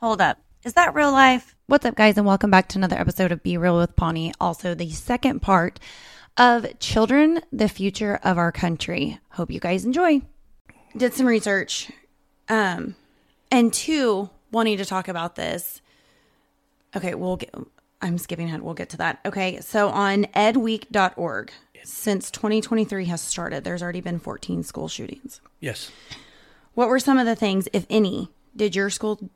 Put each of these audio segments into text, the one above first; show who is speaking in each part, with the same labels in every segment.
Speaker 1: Hold up. Is that real life? What's up, guys, and welcome back to another episode of Be Real with Pawnee. Also, the second part of Children, the Future of Our Country. Hope you guys enjoy. Did some research. Um, and two, wanting to talk about this. Okay, we'll get, I'm skipping ahead. We'll get to that. Okay, so on edweek.org, since 2023 has started, there's already been 14 school shootings.
Speaker 2: Yes.
Speaker 1: What were some of the things, if any, did your school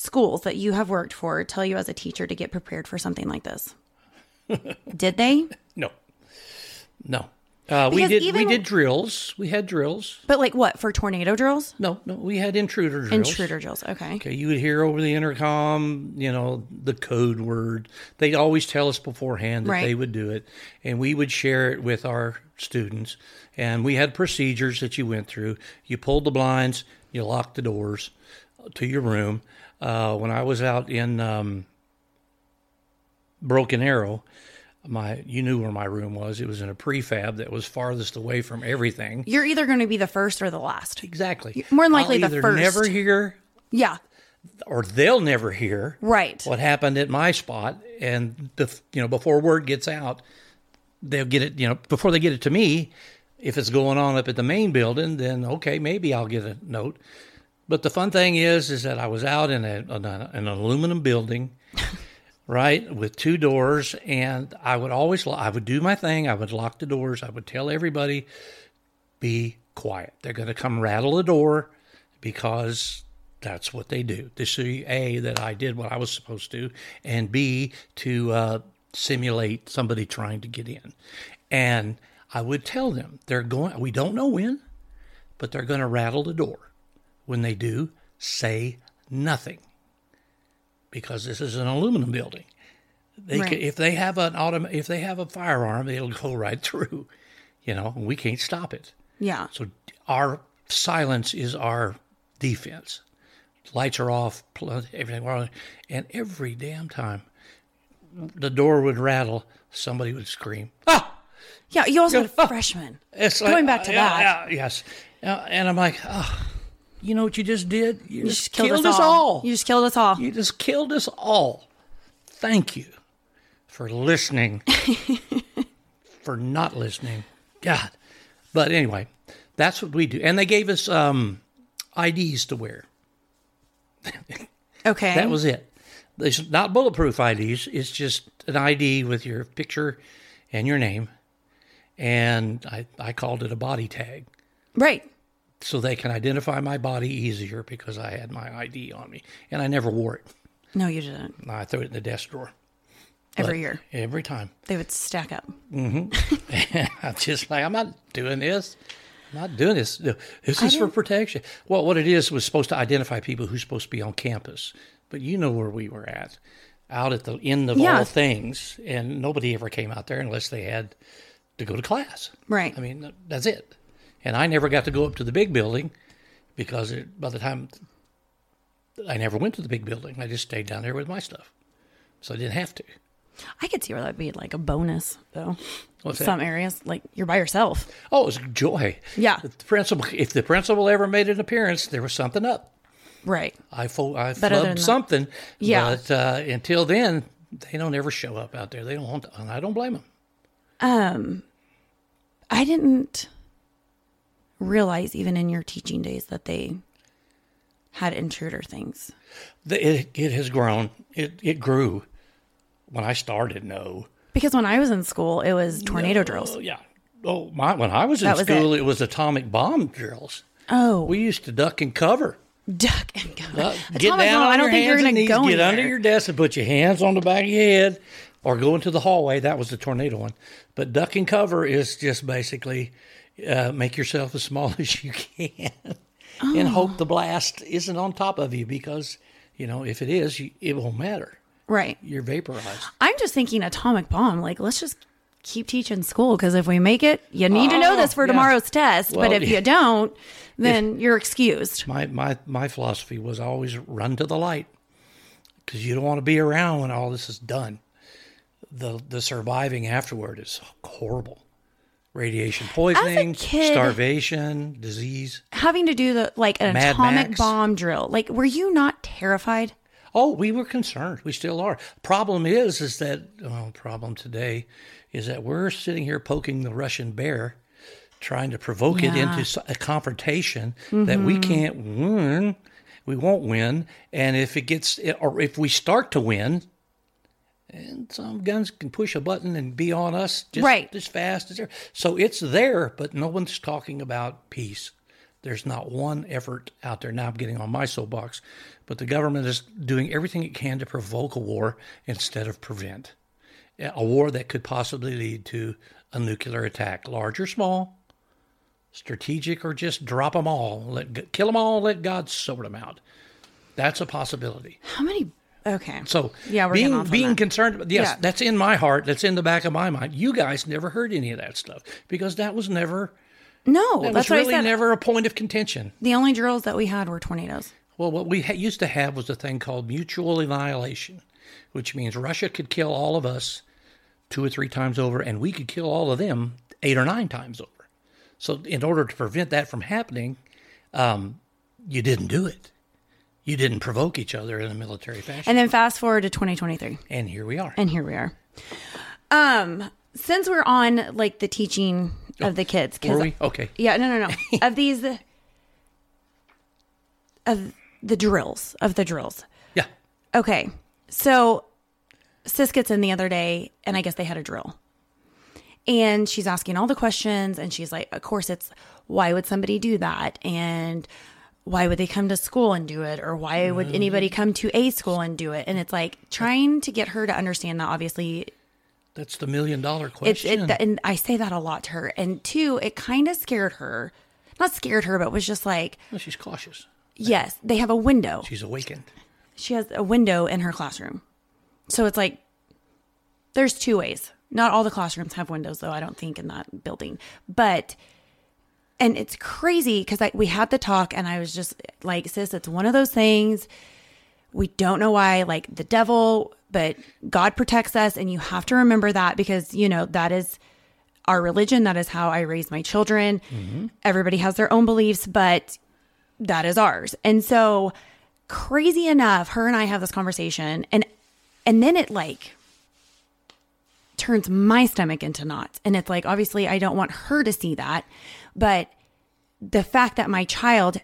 Speaker 1: schools that you have worked for tell you as a teacher to get prepared for something like this? did they?
Speaker 2: No. No. Uh, we did
Speaker 1: even-
Speaker 2: we did drills. We had drills.
Speaker 1: But like what for tornado drills?
Speaker 2: No, no, we had intruder drills.
Speaker 1: Intruder drills. Okay.
Speaker 2: Okay, you would hear over the intercom, you know, the code word. They'd always tell us beforehand that
Speaker 1: Right.
Speaker 2: they would do it, and we would share it with our students. And we had procedures that you went through. You pulled the blinds, you locked the doors to your room. Uh, when I was out in um, Broken Arrow, my you knew where my room was. It was in a prefab that was farthest away from everything.
Speaker 1: You're either going to be the first or the last.
Speaker 2: Exactly.
Speaker 1: More than likely
Speaker 2: I'll
Speaker 1: the first.
Speaker 2: never hear
Speaker 1: Yeah.
Speaker 2: or they'll never hear
Speaker 1: Right.
Speaker 2: what happened at my spot and the you know before word gets out they'll get it you know before they get it to me if it's going on up at the main building then okay maybe i'll get a note but the fun thing is is that i was out in, a, an aluminum building right with two doors and i would always lo- i would do my thing. I would lock the doors. I would tell everybody be quiet. They're going to come rattle the door because that's what they do. To see a that i did what i was supposed to and b to uh, simulate somebody trying to get in. And i would tell them they're going we don't know when but they're going to rattle the door when they do say nothing because this is an aluminum building they
Speaker 1: Right.
Speaker 2: can, if they have an autom- if they have a firearm it'll go right through you know and we can't stop it
Speaker 1: Yeah.
Speaker 2: so our silence is our defense. Lights are off, everything, on- and every damn time the door would rattle, somebody would scream. Ah,
Speaker 1: Yeah. You also had a freshman.
Speaker 2: it's
Speaker 1: Going back to
Speaker 2: yeah,
Speaker 1: that.
Speaker 2: yeah, yes, and I'm like, oh, you know what you just did? You,
Speaker 1: You
Speaker 2: just,
Speaker 1: just killed,
Speaker 2: us all.
Speaker 1: You just killed us all.
Speaker 2: You just killed us all. Thank you for listening, for not listening. God. But anyway, that's what we do. And they gave us um, IDs to wear.
Speaker 1: okay.
Speaker 2: That was it. It's not bulletproof IDs. It's just an ID with your picture and your name. And I, I called it a body tag
Speaker 1: right.
Speaker 2: So they can identify my body easier because I had my ID on me. And I never wore it.
Speaker 1: No, you didn't.
Speaker 2: I threw it in the desk drawer.
Speaker 1: Every
Speaker 2: But
Speaker 1: year
Speaker 2: Every time.
Speaker 1: they would stack up. Mm-hmm.
Speaker 2: I'm just like, I'm not doing this. I'm not doing this. This is for protection. Well, what it is was supposed to identify people who's supposed to be on campus. But you know where we were at, out at the end of
Speaker 1: Yeah.
Speaker 2: all things, and nobody ever came out there unless they had to go to class.
Speaker 1: Right.
Speaker 2: I mean, that's it. And I never got to go up to the big building because it, by the time I never went to the big building, I just stayed down there with my stuff, so I didn't have to.
Speaker 1: I could see where that'd be like a bonus, though.
Speaker 2: What's that?
Speaker 1: Some areas, like you're by yourself.
Speaker 2: Oh, it was joy.
Speaker 1: Yeah.
Speaker 2: If the principal, if the principal ever made an appearance, there was something up.
Speaker 1: Right.
Speaker 2: I fo- I flubbed something.
Speaker 1: Yeah.
Speaker 2: But uh, until then, they don't ever show up out there. They don't want, to, and I don't blame them.
Speaker 1: Um, I didn't realize even in your teaching days that they had intruder things.
Speaker 2: The, it it has grown. It it grew. When I started, no.
Speaker 1: Because when I was in school, it was tornado drills.
Speaker 2: Oh yeah. Oh my! When I was in
Speaker 1: was
Speaker 2: school, it. was atomic bomb drills.
Speaker 1: Oh,
Speaker 2: We used to duck and cover.
Speaker 1: duck and cover.
Speaker 2: Uh, get down
Speaker 1: bomb, I don't think you're going to go
Speaker 2: Get under your desk and put your hands on the back of your head, or go into the hallway. That was the tornado one. But duck and cover is just basically uh, make yourself as small as you can, and
Speaker 1: Oh.
Speaker 2: hope the blast isn't on top of you because you know if it is, you, it won't matter.
Speaker 1: Right.
Speaker 2: You're vaporized.
Speaker 1: I'm just thinking atomic bomb. Like, let's just keep teaching school because if we make it, you need to know this for
Speaker 2: Oh, yeah.
Speaker 1: tomorrow's test.
Speaker 2: Well,
Speaker 1: but if
Speaker 2: yeah.
Speaker 1: you don't, then you're excused.
Speaker 2: My my my philosophy was always run to the light because you don't want to be around when all this is done. The the surviving afterward is horrible. Radiation poisoning,
Speaker 1: kid-
Speaker 2: starvation, disease.
Speaker 1: Having to do the like an
Speaker 2: Mad
Speaker 1: atomic
Speaker 2: Max.
Speaker 1: bomb drill. Like, were you not terrified?
Speaker 2: Oh, we were concerned. We still are. Problem is, is that well, problem today is that we're sitting here poking the Russian bear, trying to provoke it into a confrontation that we mm-hmm. can't win. We won't win, and if it gets, or if we start to win, and some guns can push a button and be on us just
Speaker 1: Right.
Speaker 2: as fast as there. So it's there, but no one's talking about peace. There's not one effort out there. Now I'm getting on my soapbox, but the government is doing everything it can to provoke a war instead of prevent a war that could possibly lead to a nuclear attack, large or small, strategic or just drop them all, let kill them all, let God sort them out. That's a possibility.
Speaker 1: How many? Okay.
Speaker 2: So
Speaker 1: Yeah, we're
Speaker 2: being being concerned. Yes,
Speaker 1: Yeah.
Speaker 2: that's in my heart. That's in the back of my mind. You guys never heard any of that stuff because that was never
Speaker 1: No,
Speaker 2: that
Speaker 1: that's
Speaker 2: was really never a point of contention.
Speaker 1: the only drills that we had were tornadoes.
Speaker 2: Well, what we ha- used to have was a thing called mutual annihilation, which means Russia could kill all of us two or three times over, and we could kill all of them eight or nine times over. So, in order to prevent that from happening, um, you didn't do it. You didn't provoke each other in a military fashion.
Speaker 1: And then fast forward to 2023.
Speaker 2: and here we are.
Speaker 1: And here we are. Um, since we're on like the teaching of the kids,
Speaker 2: Were we? Okay.
Speaker 1: Yeah, no, no, no. of these, of the drills, of the drills.
Speaker 2: Yeah.
Speaker 1: Okay, so Sis gets in the other day, and I guess they had a drill, and she's asking all the questions, and she's like, "Of course, it's why would somebody do that?" and why would they come to school and do it or why would anybody come to a school and do it and it's like trying to get her to understand that obviously
Speaker 2: That's the million dollar question.
Speaker 1: it and I say that a lot to her. And two, it kind of scared her. Not scared her, but was just like,
Speaker 2: well, she's cautious.
Speaker 1: yes, they have a window.
Speaker 2: She's awakened.
Speaker 1: She has a window in her classroom. So it's like there's two ways. Not all the classrooms have windows though, I don't think in that building. But and it's crazy because we had the talk and I was just like, sis, it's one of those things we don't know why, like the devil, but God protects us. And you have to remember that because, you know, that is our religion. That is how I raise my children. Mm-hmm. Everybody has their own beliefs, but that is ours. And so, crazy enough, her and I have this conversation, and and then it like turns my stomach into knots. And it's like, obviously, I don't want her to see that, but the fact that my child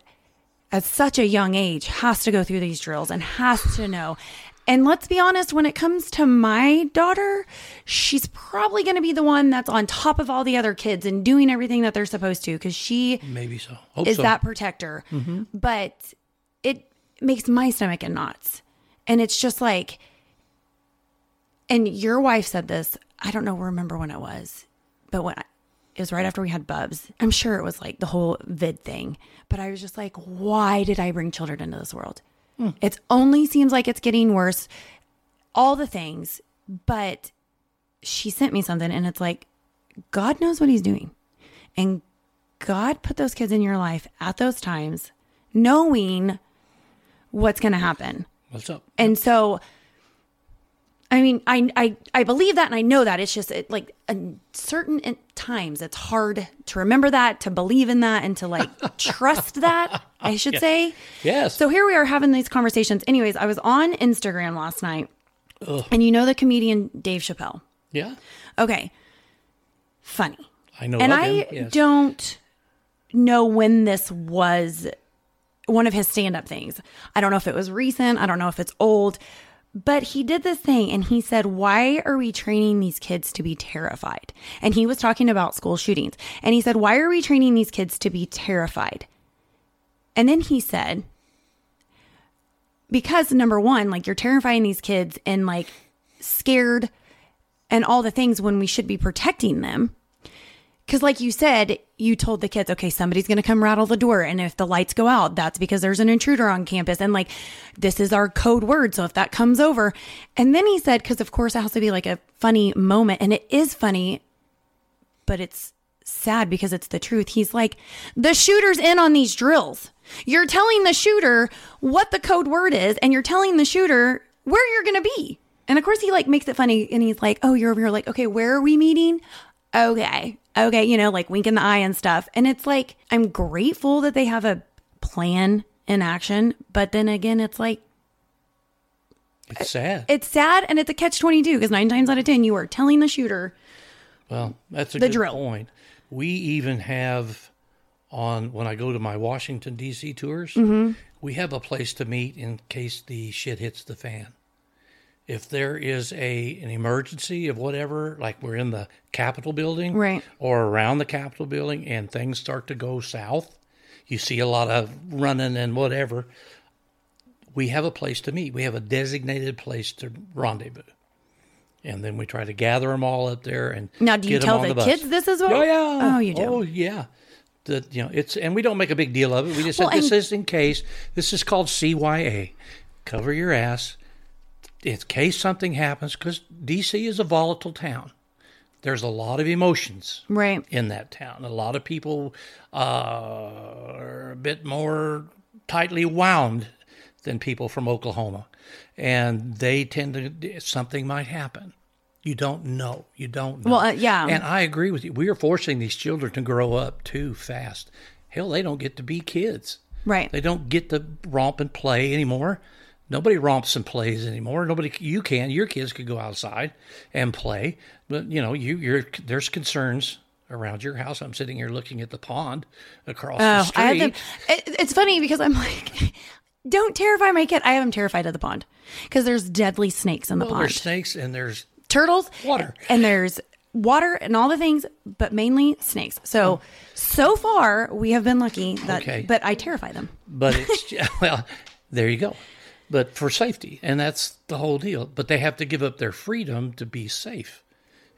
Speaker 1: at such a young age has to go through these drills and has to know. And let's be honest, when it comes to my daughter, she's probably going to be the one that's on top of all the other kids and doing everything that they're supposed to because she
Speaker 2: Maybe so. Hope
Speaker 1: is
Speaker 2: so.
Speaker 1: that protector. Mm-hmm. But it makes my stomach in knots. And it's just like, and your wife said this. I don't know, remember when it was, but when I, it was right after we had Bubs. I'm sure it was like the whole vid thing. But I was just like, why did I bring children into this world? Hmm. It only seems like it's getting worse. All the things. But she sent me something and it's like, God knows what he's doing. And God put those kids in your life at those times, knowing what's going to happen.
Speaker 2: What's up?
Speaker 1: And so, I mean, I, I, I believe that and I know that. It's just it, like in certain times it's hard to remember that, to believe in that, and to like trust that, I should say.
Speaker 2: Yes.
Speaker 1: So here we are having these conversations. Anyways, I was on Instagram last night, and you know the comedian Dave Chappelle.
Speaker 2: yeah.
Speaker 1: Okay. Funny.
Speaker 2: I know
Speaker 1: and I.
Speaker 2: Yes.
Speaker 1: don't know when this was one of his stand up things. I don't know if it was recent, I don't know if it's old, but he did this thing and he said, Why are we training these kids to be terrified? And he was talking about school shootings. And he said, Why are we training these kids to be terrified? And then he said, Because number one, like you're terrifying these kids and like scared and all the things when we should be protecting them. Because, like you said, you told the kids, okay, somebody's going to come rattle the door. And if the lights go out, that's because there's an intruder on campus. And, like, this is our code word. So if that comes over. And then he said, because of course it has to be like a funny moment. And it is funny, but it's sad because it's the truth. He's like, the shooter's in on these drills. You're telling the shooter what the code word is, and you're telling the shooter where you're going to be. And of course, he like makes it funny and he's like, Oh, you're over here. Like, okay, where are we meeting? Okay. Okay. You know, like wink in the eye and stuff. And it's like, I'm grateful that they have a plan in action. But then again, it's like,
Speaker 2: It's sad.
Speaker 1: It's sad and it's a catch 22 because nine times out of 10, you are telling the shooter,
Speaker 2: Well, that's a
Speaker 1: The
Speaker 2: good
Speaker 1: drill.
Speaker 2: point. We even have on when I go to my Washington D.C. tours,
Speaker 1: Mm-hmm.
Speaker 2: we have a place to meet in case the shit hits the fan. If there is a an emergency of whatever, like we're in the Capitol building,
Speaker 1: Right.
Speaker 2: or around the Capitol building, and things start to go south, you see a lot of running and whatever. We have a place to meet. We have a designated place to rendezvous. And then we try to gather them all up there and
Speaker 1: Now, do you tell
Speaker 2: on
Speaker 1: the kids this as well?
Speaker 2: Oh yeah.
Speaker 1: Oh, you do.
Speaker 2: Oh yeah. That you know it's and we don't make a big deal of it. We just
Speaker 1: Well,
Speaker 2: said this
Speaker 1: and-
Speaker 2: is in case. This is called CYA. Cover your ass. In case something happens, because DC is a volatile town. There's a lot of emotions
Speaker 1: Right.
Speaker 2: in that town. A lot of people uh, are a bit more tightly wound than people from Oklahoma, and they tend to something might happen. You don't know. You don't know.
Speaker 1: Well, uh, yeah.
Speaker 2: And I agree with you. We are forcing these children to grow up too fast. Hell, they don't get to be kids.
Speaker 1: Right.
Speaker 2: They don't get to romp and play anymore. Nobody romps and plays anymore. Nobody, you can. Your kids could go outside and play, but you know, you, you're there's concerns around your house. I'm sitting here looking at the pond across the
Speaker 1: Oh,
Speaker 2: street.
Speaker 1: I have them. It, it's funny because I'm like, don't terrify my kid. I have him terrified of the pond because there's deadly snakes in the
Speaker 2: Well,
Speaker 1: pond.
Speaker 2: there's snakes and there's
Speaker 1: turtles,
Speaker 2: Water.
Speaker 1: and there's water and all the things, but mainly snakes. So hmm. so far we have been lucky that,
Speaker 2: Okay.
Speaker 1: but I terrify them.
Speaker 2: but it's well, there you go. But for safety, and that's the whole deal. But they have to give up their freedom to be safe,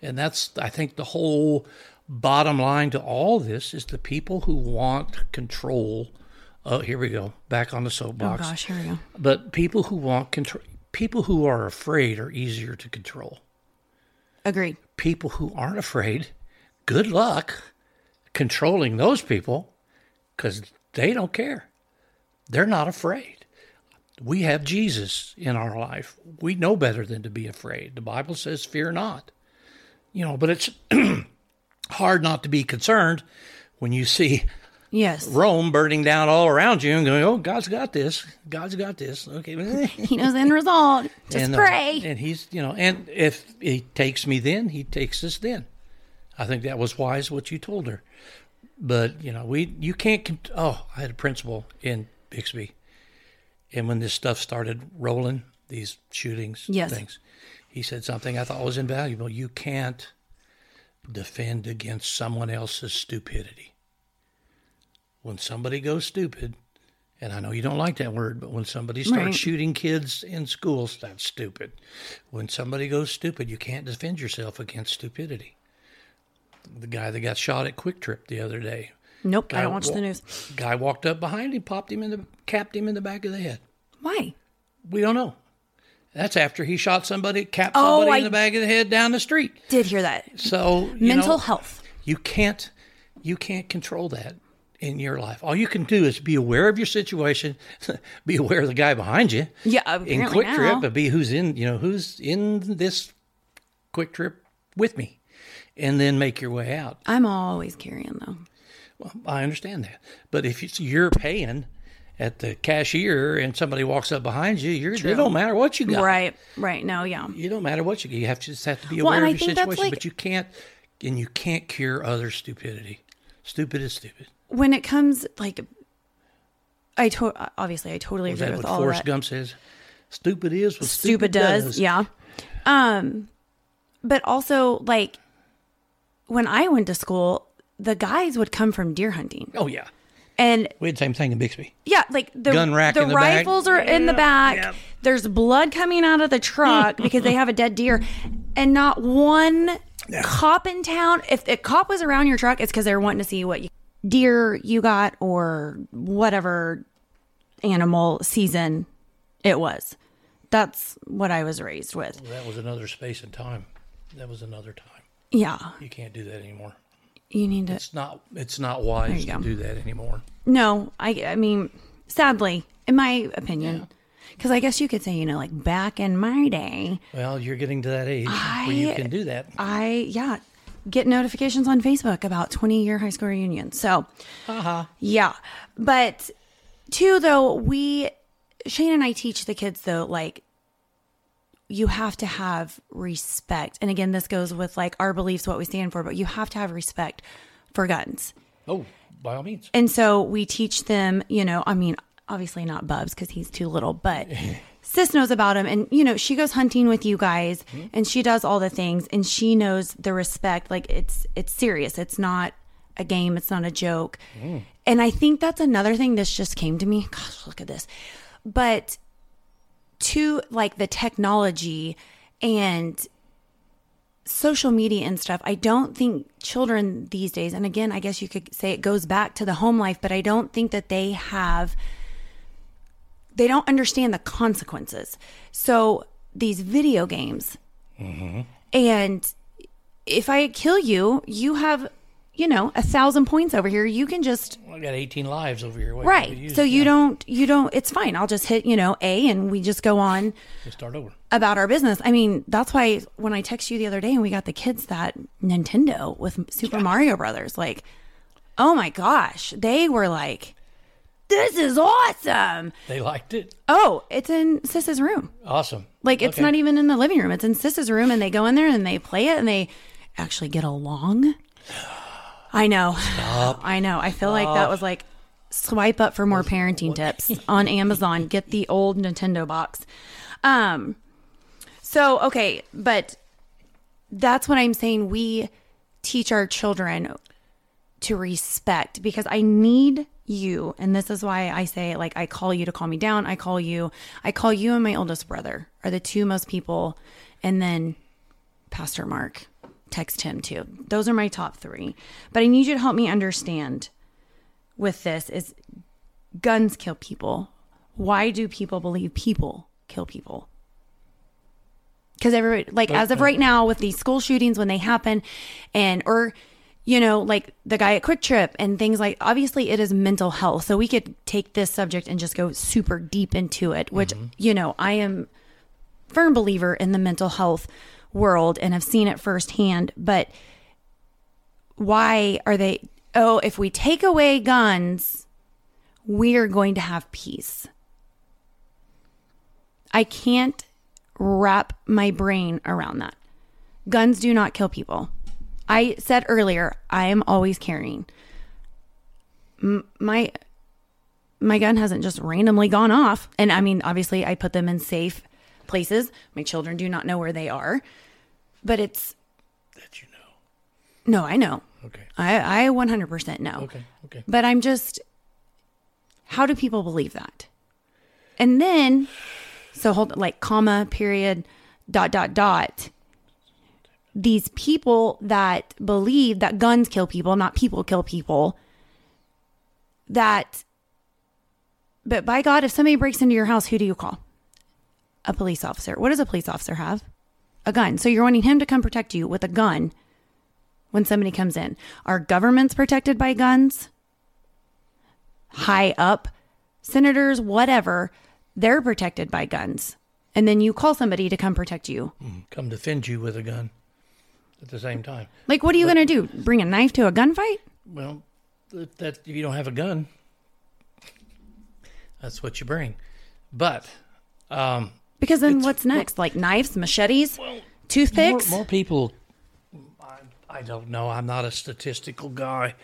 Speaker 2: and that's I think the whole bottom line to all this is the people who want control. Oh, here we go, back on the soapbox.
Speaker 1: Oh gosh, here we go.
Speaker 2: But people who want control, people who are afraid are easier to control.
Speaker 1: Agreed.
Speaker 2: People who aren't afraid, good luck controlling those people because they don't care. They're not afraid. We have Jesus in our life. We know better than to be afraid. The Bible says, fear not. You know, but it's hard not to be concerned when you see
Speaker 1: Yes,
Speaker 2: Rome burning down all around you and going, oh, God's got this. God's got this. Okay.
Speaker 1: he knows the end result. Just
Speaker 2: and, uh,
Speaker 1: pray.
Speaker 2: and he's, you know, and if he takes me then, he takes us then. I think that was wise what you told her. But, you know, we, you can't, oh, I had a principal in Bixby. And when this stuff started rolling, these shootings,
Speaker 1: Yes.
Speaker 2: things, he said something I thought was invaluable. You can't defend against someone else's stupidity. When somebody goes stupid, and I know you don't like that word, but when somebody starts
Speaker 1: Right.
Speaker 2: shooting kids in schools, that's stupid. When somebody goes stupid, you can't defend yourself against stupidity. The guy that got shot at QuikTrip the other day,
Speaker 1: nope, I
Speaker 2: guy
Speaker 1: don't watch the news.
Speaker 2: guy walked up behind him, popped him in the, capped him in the back of the head.
Speaker 1: Why?
Speaker 2: We don't know. That's after he shot somebody, capped
Speaker 1: Oh,
Speaker 2: somebody
Speaker 1: I-
Speaker 2: in the back of the head down the street.
Speaker 1: Did hear that?
Speaker 2: So
Speaker 1: Mental
Speaker 2: know,
Speaker 1: health.
Speaker 2: you can't you can't control that in your life. All you can do is be aware of your situation, be aware of the guy behind you.
Speaker 1: Yeah,
Speaker 2: in quick
Speaker 1: now.
Speaker 2: trip, but be who's in you know who's in this QuikTrip with me, and then make your way out.
Speaker 1: I'm always carrying though.
Speaker 2: Well, I understand that, but if it's, you're paying at the cashier and somebody walks up behind you, you're, it don't matter what you got.
Speaker 1: Right, right. No, yeah.
Speaker 2: You don't matter what you got. you have to just have to be aware
Speaker 1: and
Speaker 2: of
Speaker 1: I
Speaker 2: your situation,
Speaker 1: like-
Speaker 2: but you can't and you can't cure other stupidity. Stupid is stupid.
Speaker 1: When it comes like, I to- obviously I totally agree
Speaker 2: that
Speaker 1: with
Speaker 2: what
Speaker 1: all
Speaker 2: Forrest
Speaker 1: that.
Speaker 2: Gump says? Stupid is what
Speaker 1: stupid does. Yeah. Um, but also like when I went to school, the guys would come from deer hunting,
Speaker 2: Oh yeah,
Speaker 1: and
Speaker 2: we had the same thing in Bixby.
Speaker 1: yeah, like the
Speaker 2: Gun rack
Speaker 1: the
Speaker 2: the back.
Speaker 1: rifles are in the back. There's blood coming out of the truck because they have a dead deer, and not one cop in town. If a cop was around your truck, it's because they're wanting to see what you, deer you got or whatever animal season it was. That's what I was raised with.
Speaker 2: That was another space and time. That was another time.
Speaker 1: Yeah,
Speaker 2: You can't do that anymore.
Speaker 1: You need to.
Speaker 2: It's not. It's not wise to
Speaker 1: go.
Speaker 2: do that anymore.
Speaker 1: No, I. I mean, sadly, in my opinion, because I guess you could say, you know, like back in my day,
Speaker 2: Well, you're getting to that age where you can do that.
Speaker 1: I yeah get notifications on Facebook about twenty year high school reunion. So, uh-huh. yeah, but two though we Shane and I teach the kids though like you have to have respect. And again, this goes with like our beliefs, what we stand for, but you have to have respect for guns.
Speaker 2: Oh, by all means.
Speaker 1: And so we teach them, you know, I mean, obviously not Bubs because he's too little, but Sis knows about him. And, you know, she goes hunting with you guys hmm? and she does all the things and she knows the respect. Like it's, it's serious. It's not a game. It's not a joke. Hmm. And I think that's another thing. This just came to me. Gosh, look at this. But to like the technology and social media and stuff, I don't think children these days, and again, I guess you could say it goes back to the home life, but I don't think that they have, they don't understand the consequences. So these video games, mm-hmm. and if I kill you, you have, you know, a thousand points over here. You can just
Speaker 2: I got 18 lives over here.
Speaker 1: right. So you
Speaker 2: Yeah,
Speaker 1: don't, you don't. It's fine. I'll just hit, you know, A, and we just go on
Speaker 2: start over.
Speaker 1: about our business. I mean, that's why when I text you the other day and we got the kids that Nintendo with Super Mario Brothers, like, oh my gosh, they were like, this is awesome.
Speaker 2: They liked it.
Speaker 1: Oh, it's in Sis's room.
Speaker 2: Awesome.
Speaker 1: Like, it's
Speaker 2: Okay.
Speaker 1: not even in the living room. It's in Sis's room, and they go in there and they play it and they actually get along. I know. I know. I feel like that was like swipe up for more parenting tips on Amazon. Get the old Nintendo box. Um, so, okay, but that's what I'm saying. We teach our children to respect because I need you. And this is why I say, like, I call you to calm me down. I call you, I call you and my oldest brother are the two most people. And then Pastor Mark, text him too. Those are my top three. But I need you to help me understand with this is guns kill people. Why do people believe people kill people? Because everybody, like as of right now, with these school shootings when they happen, and or you know, like the guy at QuikTrip and things like. Obviously, it is mental health, so we could take this subject and just go super deep into it. Which mm-hmm. you know, I am firm believer in the mental health world and have seen it firsthand. But why are they? Oh, if we take away guns, we are going to have peace. I can't wrap my brain around that. Guns do not kill people. I said earlier, I am always carrying. M- my my gun hasn't just randomly gone off. And I mean, obviously, I put them in safe places. My children do not know where they are. But it's
Speaker 2: That you know.
Speaker 1: no, I know.
Speaker 2: Okay.
Speaker 1: I I 100% know.
Speaker 2: Okay. Okay.
Speaker 1: But I'm just, how do people believe that? And then, so hold like comma, period, dot, dot, dot. These people that believe that guns kill people, not people kill people, that, but by God, if somebody breaks into your house, who do you call? A police officer. What does a police officer have? A gun. So you're wanting him to come protect you with a gun when somebody comes in. Are governments protected by guns? High up, senators, whatever, they're protected by guns. And then you call somebody to come protect you.
Speaker 2: Come defend you with a gun at the same time.
Speaker 1: Like, what are you going to do? Bring a knife to a gunfight?
Speaker 2: Well, if that if you don't have a gun, that's what you bring. But um,
Speaker 1: Because then what's next? Like knives, machetes,
Speaker 2: more,
Speaker 1: toothpicks?
Speaker 2: more people. I, I don't know. I'm not a statistical guy,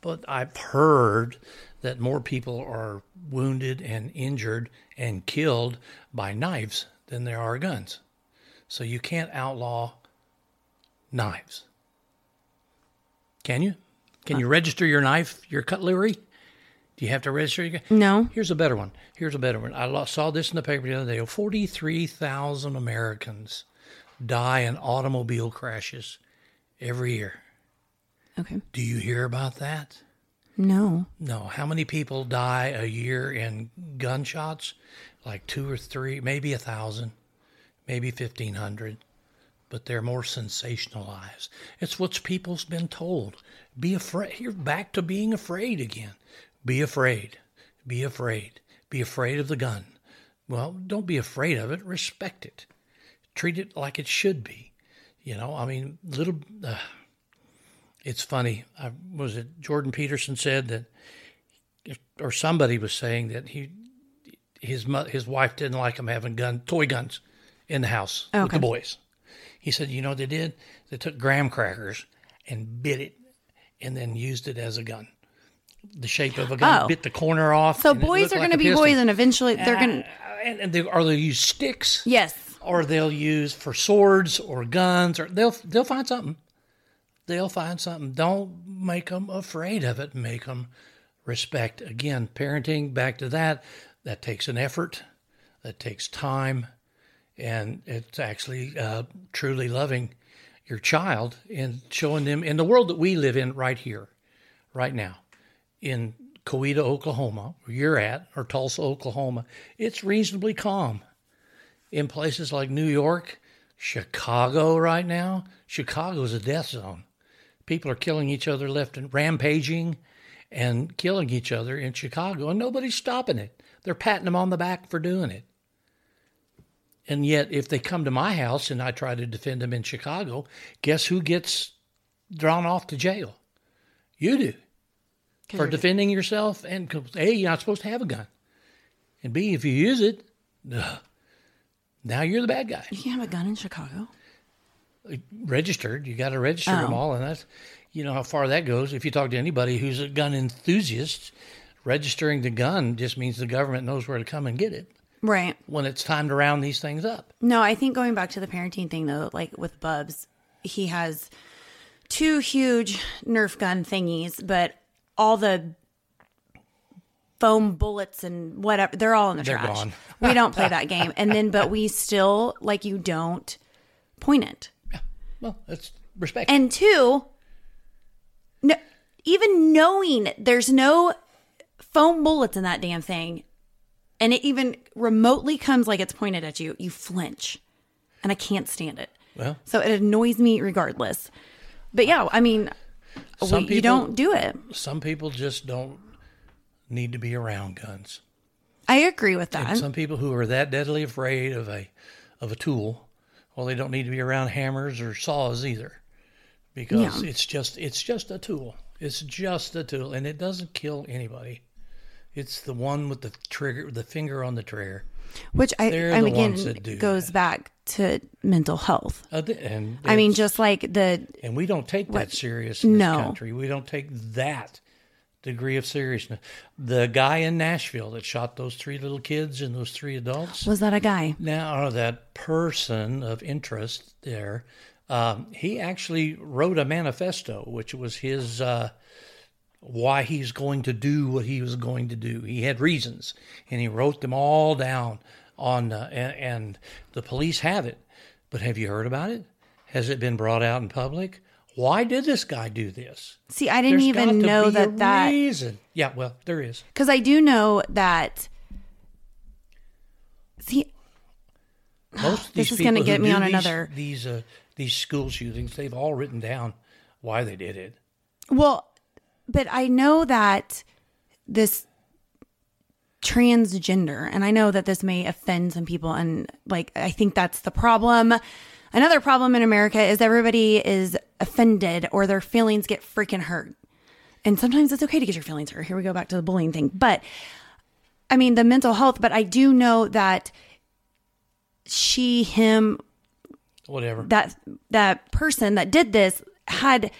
Speaker 2: but I've heard that more people are wounded and injured and killed by knives than there are guns. So you can't outlaw knives. Can you? Can uh, you register your knife, your cutlery? Do you have to register your?
Speaker 1: No.
Speaker 2: Here's a better one. Here's a better one. I lo- saw this in the paper the other day. Forty-three thousand Americans die in automobile crashes every year.
Speaker 1: Okay.
Speaker 2: Do you hear about that?
Speaker 1: No.
Speaker 2: No. How many people die a year in gunshots? Like two or three, maybe a thousand, maybe fifteen hundred. But they're more sensationalized. It's what people's been told. Be afraid. You're back to being afraid again. Be afraid. Be afraid. Be afraid of the gun. Well, don't be afraid of it. Respect it. Treat it like it should be. You know, I mean, little. Uh, it's funny. I, was it Jordan Peterson said that, or somebody was saying that he, his his wife didn't like him having gun toy guns in the house with
Speaker 1: Okay.
Speaker 2: the boys. He said, you know what they did? They took graham crackers and bit it and then used it as a gun. The shape of a gun,
Speaker 1: Oh.
Speaker 2: bit the corner off.
Speaker 1: So boys are
Speaker 2: like
Speaker 1: going to be boys, and eventually they're going to.
Speaker 2: And, they, or they'll use sticks,
Speaker 1: Yes.
Speaker 2: or they'll use for swords or guns, or they'll they'll find something. They'll find something. Don't make them afraid of it. Make them respect. Again, parenting. Back to that. That takes an effort. That takes time, and it's actually uh, truly loving your child and showing them in the world that we live in right here, right now, in Coweta, Oklahoma, where you're at, or Tulsa, Oklahoma. It's reasonably calm in places like New York, Chicago right now. Chicago is a death zone. People are killing each other left and rampaging and killing each other in Chicago, and nobody's stopping it. They're patting them on the back for doing it. And yet, if they come to my house and I try to defend them in Chicago, guess who gets drawn off to jail? You do for defending yourself. And A, you're not supposed to have a gun. And B, if you use it, ugh, now you're the bad guy.
Speaker 1: You can have a gun in Chicago.
Speaker 2: Registered, you got to register them
Speaker 1: Oh.
Speaker 2: all. And that's, you know, how far that goes. If you talk to anybody who's a gun enthusiast, registering the gun just means the government knows where to come and get it
Speaker 1: Right.
Speaker 2: when it's time to round these things up.
Speaker 1: No, I think going back to the parenting thing though, like with Bubs, he has two huge Nerf gun thingies, but all the foam bullets and whatever, they're all in the
Speaker 2: They're
Speaker 1: trash.
Speaker 2: gone.
Speaker 1: we don't play that game. And then, but we still, like, you don't point it. Yeah.
Speaker 2: Well, that's respect.
Speaker 1: And two, no, even knowing there's no foam bullets in that damn thing, and it even remotely comes like it's pointed at you, you flinch. And I can't stand it.
Speaker 2: well,
Speaker 1: So it annoys me regardless. But yeah, I mean,
Speaker 2: Some
Speaker 1: we, you
Speaker 2: people-
Speaker 1: don't do it.
Speaker 2: some people just don't need to be around guns.
Speaker 1: I agree with that.
Speaker 2: Some people who are that deadly afraid of a of a tool, well, they don't need to be around hammers or saws either, because
Speaker 1: Yeah.
Speaker 2: it's just it's just a tool. It's just a tool, and it doesn't kill anybody. It's the one with the trigger, the finger on the trigger.
Speaker 1: Which I,
Speaker 2: They're
Speaker 1: and
Speaker 2: the
Speaker 1: again
Speaker 2: ones that do
Speaker 1: goes back to mental health.
Speaker 2: Uh, th- and
Speaker 1: I mean,
Speaker 2: it's-
Speaker 1: just like the
Speaker 2: and we don't take that serious in this
Speaker 1: No.
Speaker 2: country. We don't take that degree of seriousness. The guy in Nashville that shot those three little kids and those three adults.
Speaker 1: was that a guy?
Speaker 2: Now, or that person of interest there, um, he actually wrote a manifesto, which was his uh, why he's going to do what he was going to do. He had reasons, and he wrote them all down on, uh, and, and the police have it. But have you heard about it? Has it been brought out in public? Why did this guy do this?
Speaker 1: See, I didn't
Speaker 2: There's
Speaker 1: even
Speaker 2: to
Speaker 1: know that that
Speaker 2: reason. Yeah, well, there is.
Speaker 1: because I do know that. See,
Speaker 2: Most of
Speaker 1: This is gonna get me on
Speaker 2: these-
Speaker 1: another-
Speaker 2: these uh, these school shootings. They've all written down why they did it.
Speaker 1: well, but I know that this transgender, and I know that this may offend some people, and like I think that's the problem. Another problem in America is everybody is offended or their feelings get freaking hurt. And sometimes it's okay to get your feelings hurt. Here we go back to the bullying thing. But I mean, the mental health, but I do know that she, him,
Speaker 2: Whatever.
Speaker 1: that that person that did this had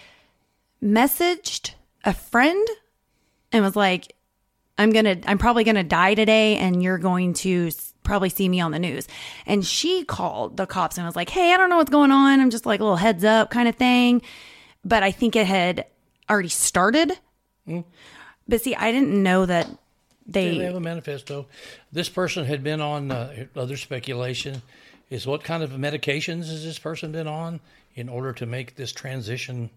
Speaker 1: messaged a friend and was like i'm gonna i'm probably gonna die today and you're going to probably see me on the news. And she called the cops and was like hey i don't know what's going on. I'm just like a little heads up kind of thing. But i think it had already started. But see i didn't know that
Speaker 2: they
Speaker 1: they
Speaker 2: have a manifesto. This person had been on uh, other speculation. Is what kind of medications has this person been on in order to make this transition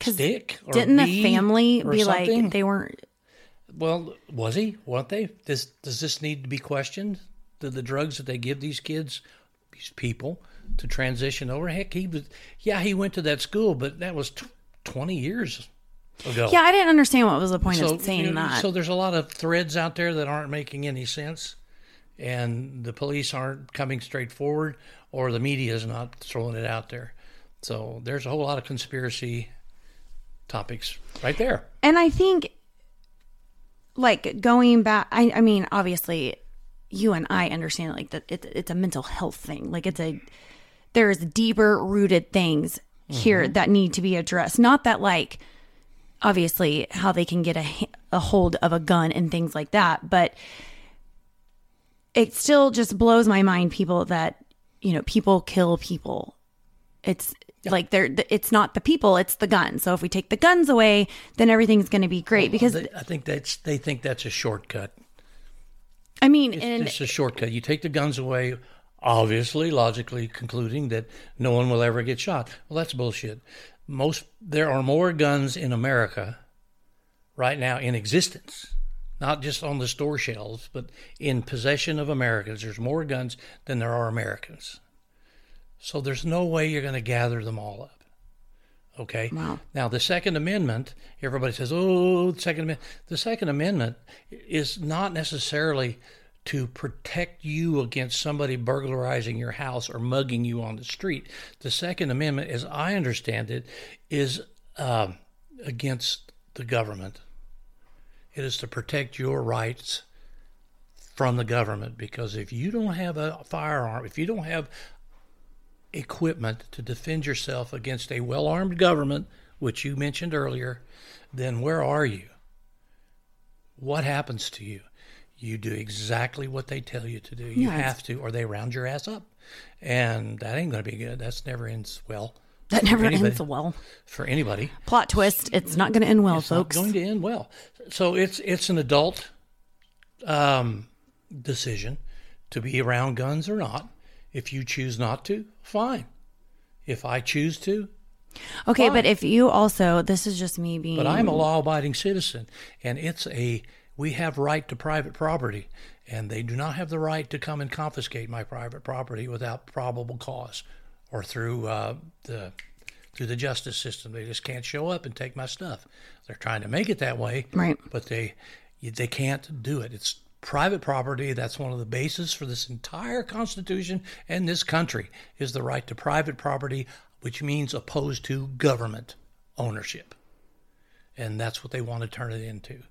Speaker 2: stick? Or
Speaker 1: didn't the family be
Speaker 2: something?
Speaker 1: like they weren't
Speaker 2: Well, was he? weren't they? Does does this need to be questioned? Do the drugs that they give these kids, these people, to transition over? Heck, he was. Yeah, he went to that school, but that was t- twenty years ago.
Speaker 1: yeah i didn't understand what was the point
Speaker 2: so,
Speaker 1: of saying
Speaker 2: you know,
Speaker 1: that
Speaker 2: So there's a lot of threads out there that aren't making any sense, and the police aren't coming straight forward, or the media is not throwing it out there. So there's a whole lot of conspiracy topics right there.
Speaker 1: And I think, like, going back, I, I mean, obviously, you and I understand like that it, it's a mental health thing. Like it's a there's deeper rooted things here mm-hmm. that need to be addressed. Not that like obviously how they can get a, a hold of a gun and things like that, but it still just blows my mind people that you know people kill people. It's like they're it's not the people, it's the guns. So if we take the guns away, then everything's going to be great because
Speaker 2: They- I think that's they think that's a shortcut.
Speaker 1: I mean, and
Speaker 2: It's a shortcut. You take the guns away, obviously, logically concluding that no one will ever get shot. Well, that's bullshit. Most there are more guns in America right now in existence, not just on the store shelves, but in possession of Americans. There's more guns than there are Americans. So there's no way you're going to gather them all up. Okay.
Speaker 1: Wow.
Speaker 2: Now the Second Amendment, everybody says, "Oh, the Second Amendment." The Second Amendment is not necessarily to protect you against somebody burglarizing your house or mugging you on the street. The Second Amendment, as I understand it, is um, against the government. It is to protect your rights from the government because if you don't have a firearm, if you don't have equipment to defend yourself against a well armed government, which you mentioned earlier, then where are you? What happens to you? You do exactly what they tell you to do. You
Speaker 1: it's-
Speaker 2: have to, or they round your ass up. And that ain't going to be good. That's never ends well
Speaker 1: that never
Speaker 2: anybody.
Speaker 1: ends well.
Speaker 2: for anybody.
Speaker 1: Plot twist: it's not going to end well,
Speaker 2: It's not
Speaker 1: folks.
Speaker 2: going to end well. So it's it's an adult um, decision to be around guns or not. If you choose not to, fine. If I choose to,
Speaker 1: okay,
Speaker 2: fine.
Speaker 1: but if you also, this is just me being.
Speaker 2: But I'm a law-abiding citizen, and it's a we have right to private property, and they do not have the right to come and confiscate my private property without probable cause, or through uh, the through the justice system. They just can't show up and take my stuff. They're trying to make it that way,
Speaker 1: Right.
Speaker 2: But they they can't do it. It's private property. That's one of the bases for this entire Constitution and this country is the right to private property, which means opposed to government ownership. And that's what they want to turn it into.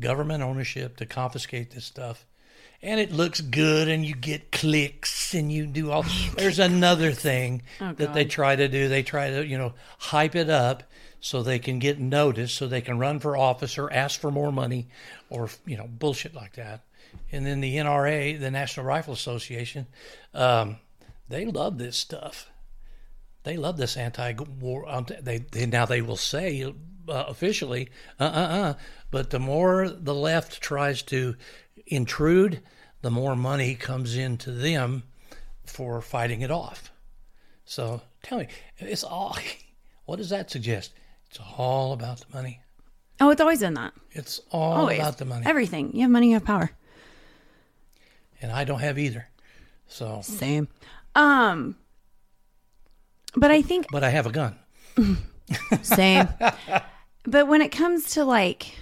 Speaker 2: Government ownership to confiscate this stuff. And it looks good and you get clicks and you do all there's another thing that they try to do. They try to you know hype it up so they can get noticed so they can run for office or ask for more money or you know bullshit like that and then the nra the national rifle association um, they love this stuff they love this anti-war. um, They, they now they will say uh, officially, uh, uh, uh. But the more the left tries to intrude, the more money comes into them for fighting it off. So tell me, it's all. What does that suggest? It's all about the money.
Speaker 1: Oh, it's always been that.
Speaker 2: It's all
Speaker 1: Always.
Speaker 2: about the money,
Speaker 1: Everything. You have money, you have power.
Speaker 2: and I don't have either. So,
Speaker 1: Same. Um, but I think
Speaker 2: but I have a gun.
Speaker 1: Same. but when it comes to like,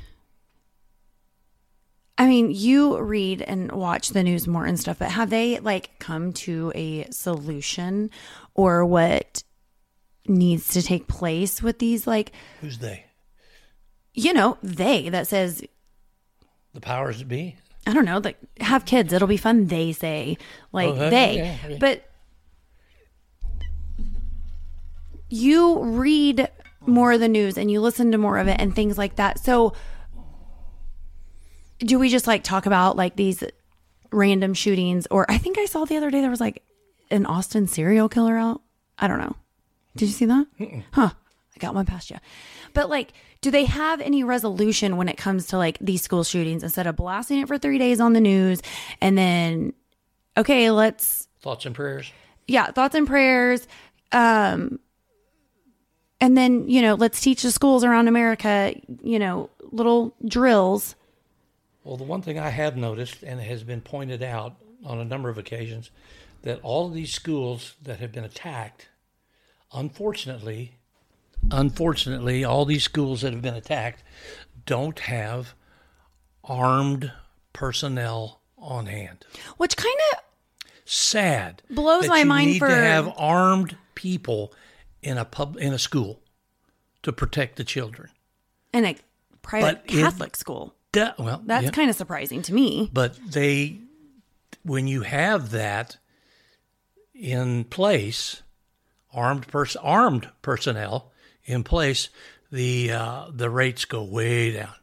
Speaker 1: I mean, you read and watch the news more and stuff, but have they like come to a solution or what needs to take place with these, like,
Speaker 2: Who's they?
Speaker 1: you know, they that says,
Speaker 2: The powers that be.
Speaker 1: I don't know, like, have kids, it'll be fun, they say, like,
Speaker 2: Oh,
Speaker 1: they.
Speaker 2: yeah, okay.
Speaker 1: But you read more of the news and you listen to more of it and things like that. So do we just like talk about like these random shootings or I think I saw the other day there was like an Austin serial killer out. I don't know. Did you see that? Huh. I got one past you. But like, do they have any resolution when it comes to like these school shootings instead of blasting it for three days on the news and then, okay, let's
Speaker 2: Thoughts and prayers.
Speaker 1: yeah, thoughts and prayers. Um, and then, you know, let's teach the schools around America, you know, little drills.
Speaker 2: Well, the one thing I have noticed, and it has been pointed out on a number of occasions, that all of these schools that have been attacked, unfortunately, unfortunately, all these schools that have been attacked don't have armed personnel on hand.
Speaker 1: Which kind of
Speaker 2: Sad.
Speaker 1: Blows my mind
Speaker 2: need
Speaker 1: for-
Speaker 2: to have armed people in a pub in a school to protect the children.
Speaker 1: in a private
Speaker 2: But
Speaker 1: Catholic school.
Speaker 2: Well,
Speaker 1: That's
Speaker 2: yeah.
Speaker 1: kind of surprising to me.
Speaker 2: but they when you have that in place, armed pers- armed personnel in place, the uh, the rates go way down.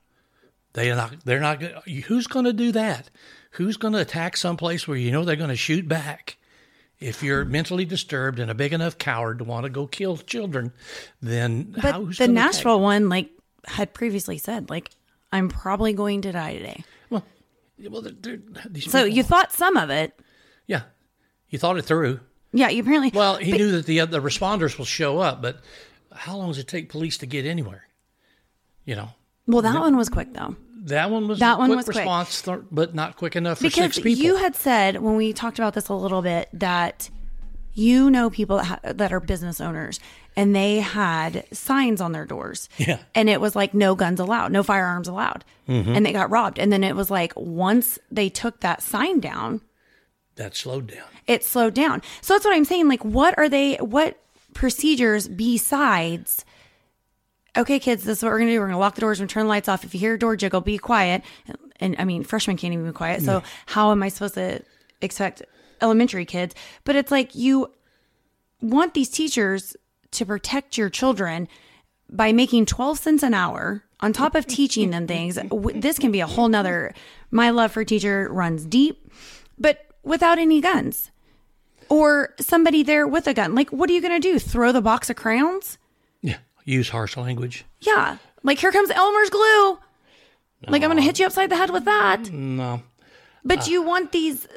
Speaker 2: They are not. They're not. gonna- Who's going to do that? Who's going to attack someplace where you know they're going to shoot back? If you're mentally disturbed and a big enough coward to want to go kill children, then
Speaker 1: But
Speaker 2: how's
Speaker 1: the
Speaker 2: gonna attack?
Speaker 1: Nashville one, like, had previously said, like, I'm probably going to die today.
Speaker 2: Well, well, they're, they're, these
Speaker 1: So
Speaker 2: people-
Speaker 1: you thought some of it.
Speaker 2: yeah, you thought it through.
Speaker 1: Yeah, you apparently.
Speaker 2: Well, he knew that the the responders will show up, but how long does it take police to get anywhere? You know,
Speaker 1: well, that one was quick though.
Speaker 2: that one was
Speaker 1: That one
Speaker 2: quick
Speaker 1: was quick.
Speaker 2: response, th- but not quick enough for
Speaker 1: Because
Speaker 2: six people.
Speaker 1: you had said when we talked about this a little bit that you know people that, ha- that are business owners and they had signs on their doors.
Speaker 2: Yeah.
Speaker 1: And it was like no guns allowed, no firearms allowed.
Speaker 2: Mm-hmm.
Speaker 1: And they got robbed. And then it was like once they took that sign down,
Speaker 2: that slowed down.
Speaker 1: It slowed down. So that's what I'm saying. Like, what are they, what procedures besides, okay, kids, this is what we're going to do. We're going to lock the doors and turn the lights off. If you hear a door jiggle, be quiet. And, I mean, freshmen can't even be quiet. So how am I supposed to expect elementary kids? But it's like you want these teachers to protect your children by making 12 cents an hour on top of teaching them things. This can be a whole nother, my love for teacher runs deep, but without any guns or somebody there with a gun. Like, what are you going to do? Throw the box of crowns?
Speaker 2: Yeah, use harsh language.
Speaker 1: Yeah. Like, here comes Elmer's glue. Like, I'm going to hit you upside the head with that.
Speaker 2: No,
Speaker 1: But you uh. want these.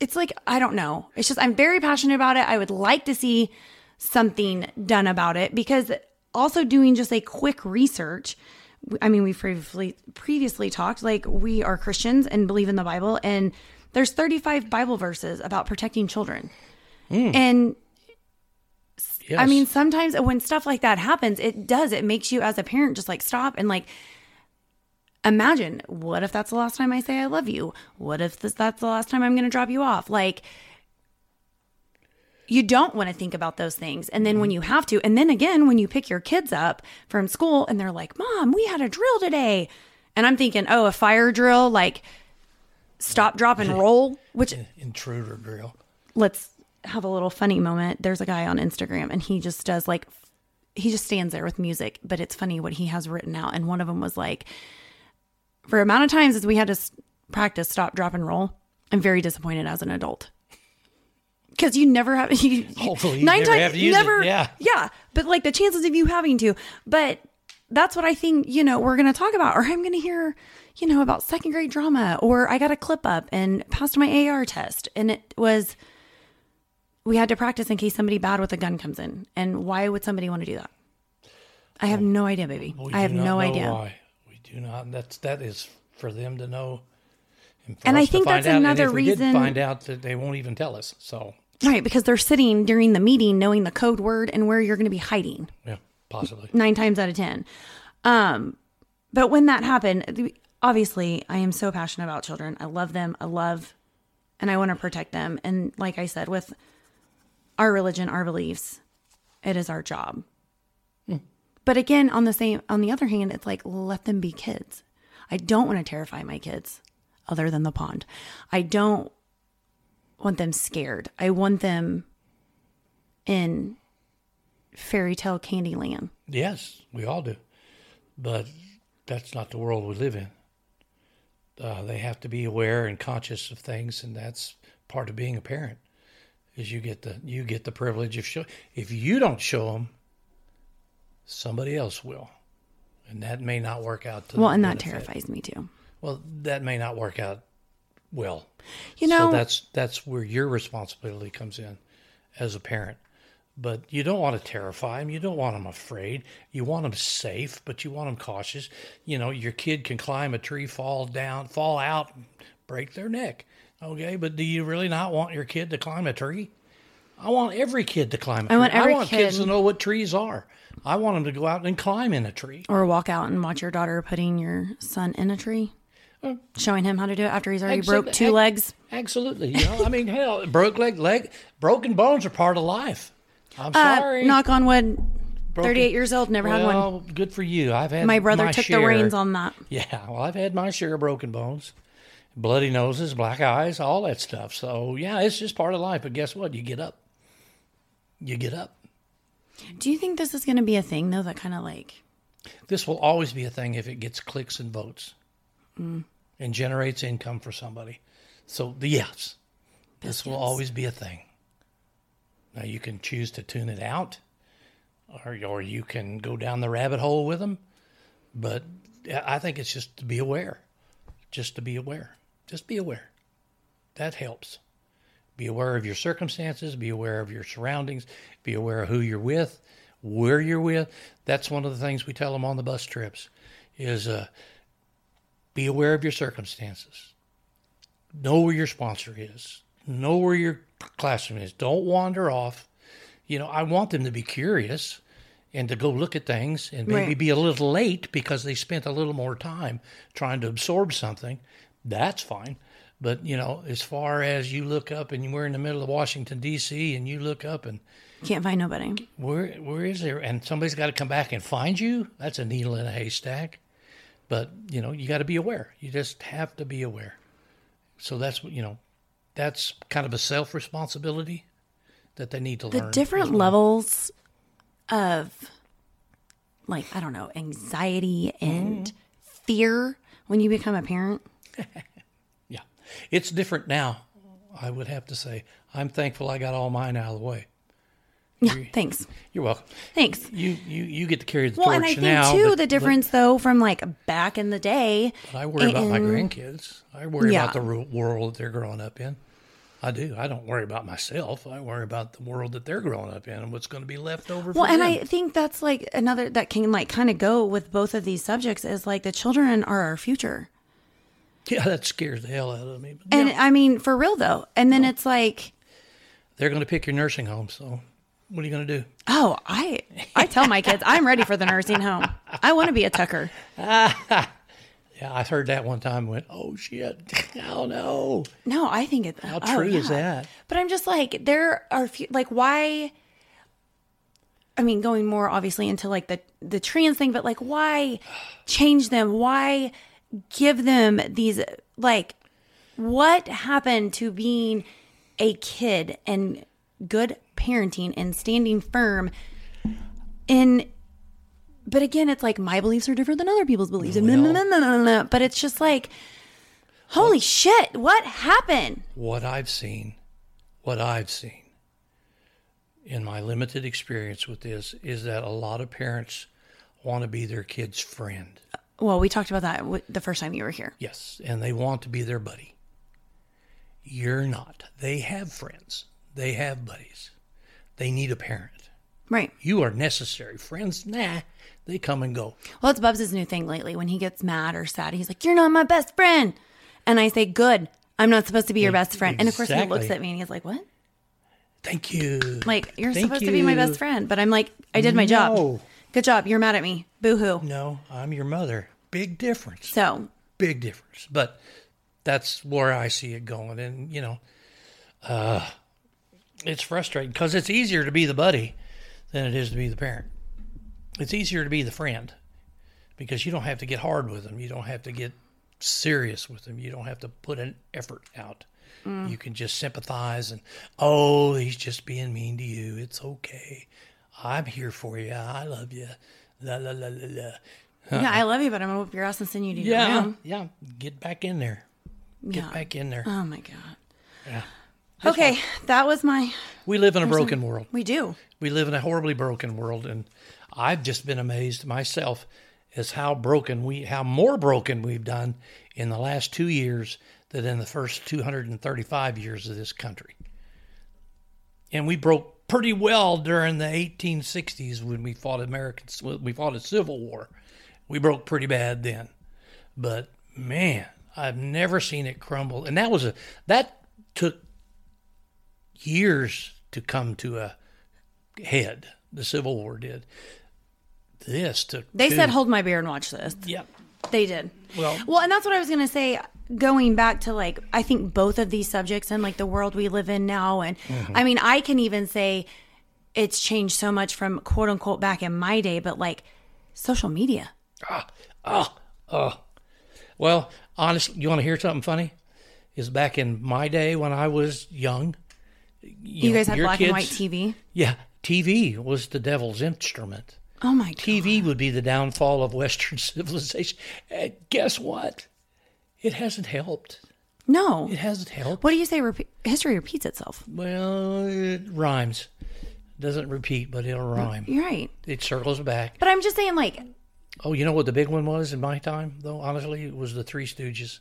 Speaker 1: It's like, I don't know. It's just, I'm very passionate about it. I would like to see something done about it because also doing just a quick research. I mean, we've previously previously talked like we are Christians and believe in the Bible, and there's 35 Bible verses about protecting children. Hmm. And
Speaker 2: yes.
Speaker 1: I mean, sometimes when stuff like that happens, it does. It makes you as a parent just like stop and like imagine what if that's the last time I say I love you? What if this that's the last time I'm going to drop you off? Like you don't want to think about those things. And then when mm-hmm. you have to, and then again when you pick your kids up from school and they're like, "Mom, we had a drill today." And I'm thinking, "Oh, a fire drill like stop, drop and roll," which
Speaker 2: intruder drill.
Speaker 1: let's have a little funny moment. There's a guy on Instagram and he just does like he just stands there with music, but it's funny what he has written out. And one of them was like, for amount of times as we had to practice stop, drop, and roll, I'm very disappointed as an adult. Because you never have, you,
Speaker 2: Hopefully oh, you
Speaker 1: nine
Speaker 2: never
Speaker 1: times,
Speaker 2: use it,
Speaker 1: never,
Speaker 2: yeah.
Speaker 1: yeah. But like the chances of you having to, but that's what I think, you know, we're going to talk about, or I'm going to hear, you know, about second grade drama, or I got a clip up and passed my AR test. And it was, we had to practice in case somebody bad with a gun comes in. And why would somebody want to do that? I have no idea, baby.
Speaker 2: We
Speaker 1: I have
Speaker 2: not
Speaker 1: no
Speaker 2: know
Speaker 1: idea.
Speaker 2: Why. We do not. That's that is for them to know. And,
Speaker 1: And I think that's
Speaker 2: out.
Speaker 1: another
Speaker 2: and if we
Speaker 1: reason-
Speaker 2: did find out that they won't even tell us. So
Speaker 1: Right, because they're sitting during the meeting knowing the code word and where you're going to be hiding
Speaker 2: yeah, possibly.
Speaker 1: nine times out of 10. Um, but when that happened, obviously, I am so passionate about children. I love them. I love, and I want to protect them. And like I said, with our religion, our beliefs, it is our job. Hmm. But again, on the same, on the other hand, it's like let them be kids. I don't want to terrify my kids, other than the pond. I don't want them scared. I want them in fairy tale candy land.
Speaker 2: Yes, we all do, but that's not the world we live in. Uh, they have to be aware and conscious of things, and that's part of being a parent. Is you get the you get the privilege of show. If you don't show them, somebody else will, and that may not work out. To
Speaker 1: Well, and that terrifies me too.
Speaker 2: Well, that may not work out well.
Speaker 1: You know,
Speaker 2: so that's that's where your responsibility comes in as a parent. But you don't want to terrify them. You don't want them afraid. You want them safe, but you want them cautious. You know, your kid can climb a tree, fall down, fall out, break their neck. Okay, but do you really not want your kid to climb a tree? I want every kid to climb a tree.
Speaker 1: I want every
Speaker 2: I want kids
Speaker 1: kid-
Speaker 2: to know what trees are. I want them to go out and climb in a tree.
Speaker 1: or walk out and watch your daughter putting your son in a tree, uh, showing him how to do it after he's already
Speaker 2: Exo-
Speaker 1: broke two
Speaker 2: ex-
Speaker 1: legs.
Speaker 2: Absolutely. You know, I mean, hell, broke leg, leg, broken bones are part of life. I'm
Speaker 1: Uh,
Speaker 2: sorry.
Speaker 1: knock on wood.
Speaker 2: Broken-
Speaker 1: 38 years old, never had one.
Speaker 2: Well, good for you. I've had
Speaker 1: My brother took
Speaker 2: share.
Speaker 1: the reins on that.
Speaker 2: Yeah, well, I've had my share of broken bones, bloody noses, black eyes, all that stuff. So yeah, it's just part of life. But guess what? You get up. You get up.
Speaker 1: Do you think this is going to be a thing though? That kind of like
Speaker 2: This will always be a thing if it gets clicks and votes and generates income for somebody. So the yes, this will always be a thing. Now you can choose to tune it out, or or you can go down the rabbit hole with them. But I think it's just to be aware, just to be aware, just be aware. That helps. Be aware of your circumstances. Be aware of your surroundings. Be aware of who you're with, where you're with. That's one of the things we tell them on the bus trips. Is uh, be aware of your circumstances. Know where your sponsor is. Know where your classroom is. Don't wander off. You know, I want them to be curious and to go look at things and maybe
Speaker 1: Right.
Speaker 2: be a little late because they spent a little more time trying to absorb something. That's fine. But, you know, as far as you look up and we're in the middle of Washington, D.C., and you look up and
Speaker 1: can't find nobody.
Speaker 2: where where is there? And somebody's got to come back and find you. That's a needle in a haystack. But you know, you got to be aware. You just have to be aware. So that's what you know. That's kind of a self responsibility that they need to
Speaker 1: The
Speaker 2: learn.
Speaker 1: The
Speaker 2: different well.
Speaker 1: levels of like I don't know anxiety and mm-hmm. fear when you become a parent.
Speaker 2: Yeah, it's different now. I would have to say. I'm thankful I got all mine out of the way.
Speaker 1: Yeah, thanks,
Speaker 2: You're welcome.
Speaker 1: thanks.
Speaker 2: You you you get to carry the
Speaker 1: Well,
Speaker 2: torch
Speaker 1: and I think
Speaker 2: now.
Speaker 1: too
Speaker 2: but-
Speaker 1: the
Speaker 2: but-
Speaker 1: difference though from like back in the day.
Speaker 2: I worry about my grandkids. I worry
Speaker 1: Yeah.
Speaker 2: about the world that they're growing up in. I do. I don't worry about myself. I worry about the world that they're growing up in and what's going to be left over. For them.
Speaker 1: Well, and
Speaker 2: them.
Speaker 1: I think that's like another that can like kind of go with both of these subjects is like the children are our future.
Speaker 2: yeah, that scares the hell out of me. But
Speaker 1: And
Speaker 2: yeah,
Speaker 1: I mean, for real though. And then it's like,
Speaker 2: they're going to pick your nursing home. So what are you going to do?
Speaker 1: oh, I I tell my kids I'm ready for the nursing home. I want to be a Tucker.
Speaker 2: Yeah, I heard that one time. and Went, oh shit! Oh no!
Speaker 1: No, I think it.
Speaker 2: How
Speaker 1: oh,
Speaker 2: true is that?
Speaker 1: But I'm just like there are few, like why. I mean, going more obviously into like the the trans thing, but like why change them? Why give them these like what happened to being a kid and good parenting and standing firm in but again it's like my beliefs are different than other people's beliefs and blah, blah, blah, blah, blah, blah. but it's just like holy shit what happened
Speaker 2: What I've seen, what I've seen in my limited experience with this is that a lot of parents want to be their kid's friend.
Speaker 1: well we talked about that the first time you were here
Speaker 2: Yes, and they want to be their buddy. You're not. They have friends. They have buddies. They need a parent.
Speaker 1: right
Speaker 2: You are necessary. Friends, nah, they come and go.
Speaker 1: well it's bubs' new thing lately when he gets mad or sad he's like you're not my best friend and i say good i'm not supposed to be your best friend and of course he looks at me and he's like what
Speaker 2: Thank you.
Speaker 1: like you're
Speaker 2: Thank
Speaker 1: supposed to be my best friend but i'm like i did my job good job you're mad at me boo-hoo
Speaker 2: No, I'm your mother. Big difference.
Speaker 1: so
Speaker 2: Big difference. But that's where I see it going. And, you know, uh, it's frustrating because it's easier to be the buddy than it is to be the parent. It's easier to be the friend because you don't have to get hard with them. You don't have to get serious with them. You don't have to put an effort out. Mm. You can just sympathize and, oh, he's just being mean to you. It's okay. I'm here for you. I love you. La la la la la.
Speaker 1: yeah uh-uh. i love you but i'm gonna whoop your ass and send you to your
Speaker 2: Yeah,
Speaker 1: room
Speaker 2: yeah. Get back in there. Get
Speaker 1: Yeah.
Speaker 2: back in there.
Speaker 1: oh my god
Speaker 2: Yeah.
Speaker 1: Okay that was my
Speaker 2: We live in a broken world.
Speaker 1: we do
Speaker 2: We live in a horribly broken world, and I've just been amazed myself as how broken we, how more broken we've done in the last two years than in the first 235 years of this country. And we broke pretty well during the 1860s when we fought Americans. We fought a civil war. We broke pretty bad then, but man, I've never seen it crumble. And that was a that took years to come to a head. The Civil War did. This took.
Speaker 1: they
Speaker 2: two-
Speaker 1: said hold my beer and watch this
Speaker 2: Yep.
Speaker 1: They did.
Speaker 2: Well-
Speaker 1: well, and that's what I was gonna say. Going back to like, I think both of these subjects and like the world we live in now, and
Speaker 2: Mm-hmm.
Speaker 1: I mean, I can even say it's changed so much from quote unquote back in my day, but like social media.
Speaker 2: Oh, oh. Well, honestly, you want to hear something funny? is back in my day when I was young.
Speaker 1: You,
Speaker 2: know,
Speaker 1: guys had black and white TV.
Speaker 2: Yeah, TV was the devil's instrument.
Speaker 1: Oh my god.
Speaker 2: TV would be the downfall of Western civilization. And guess what? It hasn't helped.
Speaker 1: No.
Speaker 2: It hasn't helped.
Speaker 1: What do you say? Repeat, history repeats itself.
Speaker 2: Well, it rhymes. Doesn't repeat, but it'll mm, rhyme.
Speaker 1: You're right.
Speaker 2: It circles back.
Speaker 1: But I'm just saying, like,
Speaker 2: Oh, you know what the big one was in my time, though? Honestly, it was the Three Stooges.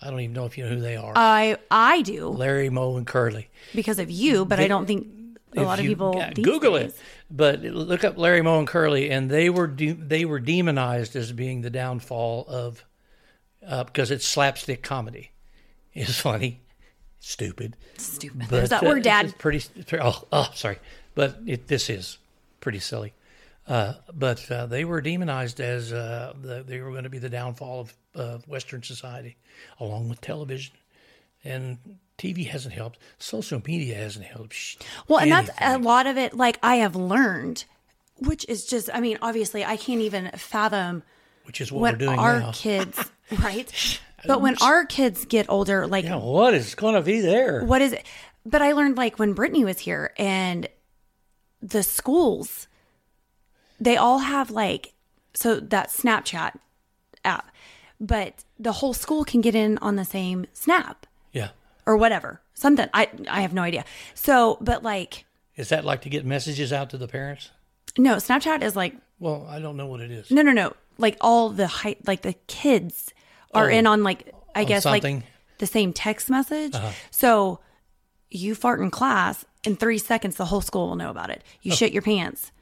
Speaker 2: I don't even know if you know who they are.
Speaker 1: I I do
Speaker 2: Larry, Moe, and Curly.
Speaker 1: because of you, but I don't think a lot of people
Speaker 2: yeah, Google
Speaker 1: days.
Speaker 2: it. But look up Larry Moe and Curly, and they were de- they were demonized as being the downfall of uh, because it's slapstick comedy. It's funny, stupid.
Speaker 1: Stupid.
Speaker 2: But,
Speaker 1: There's that
Speaker 2: uh,
Speaker 1: word,
Speaker 2: it's
Speaker 1: Dad.
Speaker 2: just Pretty. Oh, oh, sorry, but it, this is pretty silly. Uh, but uh, they were demonized as uh, the, they were going to be the downfall of uh, Western society, along with television, and TV hasn't helped. Social media hasn't helped. Sh-
Speaker 1: Well, and that's a lot of it. Like I have learned, which is just. I mean, obviously, I can't even fathom
Speaker 2: which is what
Speaker 1: when
Speaker 2: we're doing
Speaker 1: our
Speaker 2: now.
Speaker 1: kids, right? But when our kids get older, like
Speaker 2: Yeah, what is going to be there?
Speaker 1: what is it? But I learned like when Brittany was here and the schools, they all have like, so that Snapchat app, but the whole school can get in on the same Snap
Speaker 2: Yeah,
Speaker 1: or whatever. Something. I, I have no idea. So, but like,
Speaker 2: is that like to get messages out to the parents?
Speaker 1: no, Snapchat is like,
Speaker 2: Well, I don't know what it is.
Speaker 1: no, no, no. Like all the height, like the kids are
Speaker 2: Oh,
Speaker 1: in on like, I guess
Speaker 2: something?
Speaker 1: like the same text message. Uh-huh. So you fart in class, in three seconds, the whole school will know about it. You oh. shit your pants.